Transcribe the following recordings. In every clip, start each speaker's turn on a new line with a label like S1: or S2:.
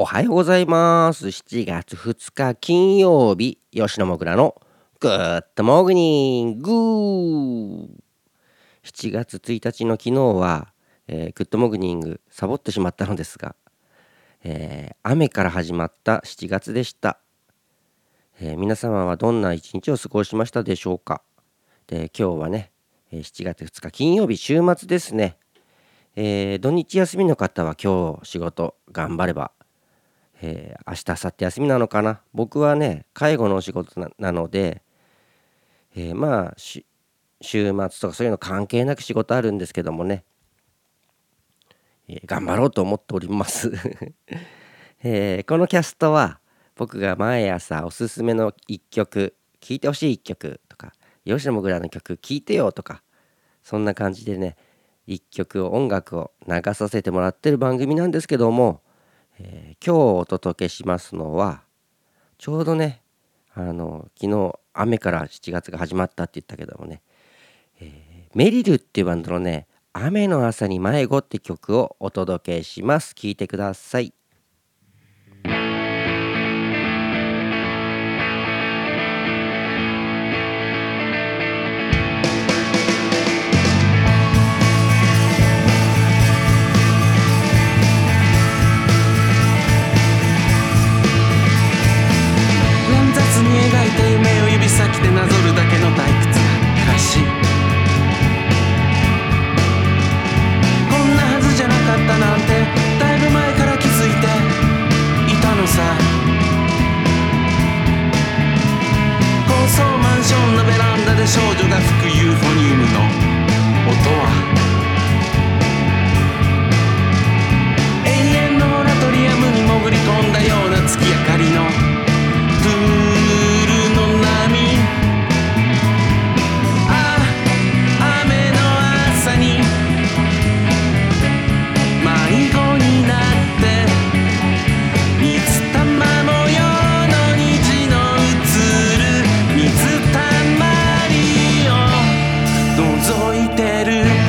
S1: おはようございます。7月2日金曜日、吉野もぐらのグッドモーニング。7月1日の昨日は、えーグッドモーニングサボってしまったのですが、えー雨から始まった7月でした、えー皆様はどんな一日を過ごしましたでしょうか。で今日はね、7月2日金曜日週末ですね、え土日休みの方は今日仕事頑張ればえー明日明後日休みなのかな。僕はね介護のお仕事なので、えーまあ週末とかそういうの関係なく仕事あるんですけどもね、えー頑張ろうと思っております、えーこのキャストは僕が毎朝おすすめの一曲聴いてほしい一曲とか吉野もぐらの曲聴いてよとかそんな感じでね一曲を音楽を流させてもらってる番組なんですけどもえー今日お届けしますのはちょうどねあの昨日雨から7月が始まったって言ったけどもね、えーメリルっていうバンドのね「雨の朝に迷子」って曲をお届けします。聴いてください。
S2: 少女が吹覗いてる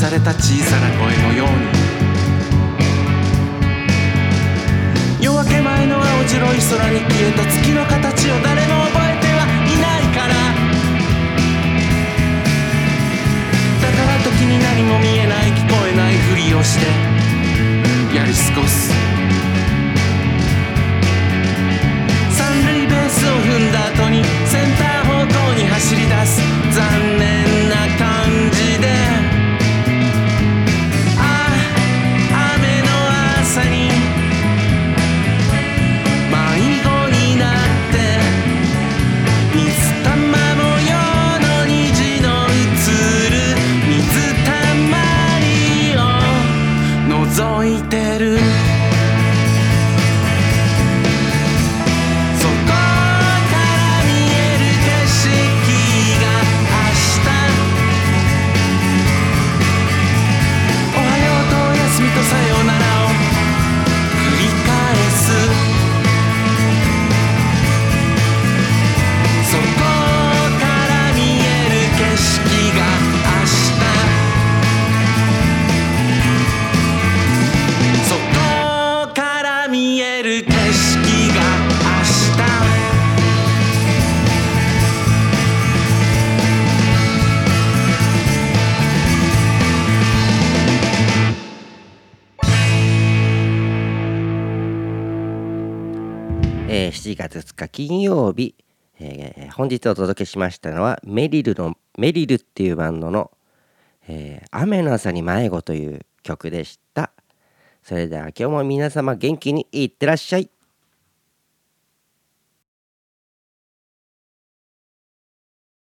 S2: された小さな声のように夜明け前の青白い空に消えた月の形を誰も覚えてはいないから。だから時に何も見えない聞こえないふりをしてやり過ごす。
S1: 7月2日金曜日、えー本日お届けしましたのはメリルのメリルっていうバンドの、えー雨の朝に迷子という曲でした。それでは今日も皆様元気にいってらっしゃい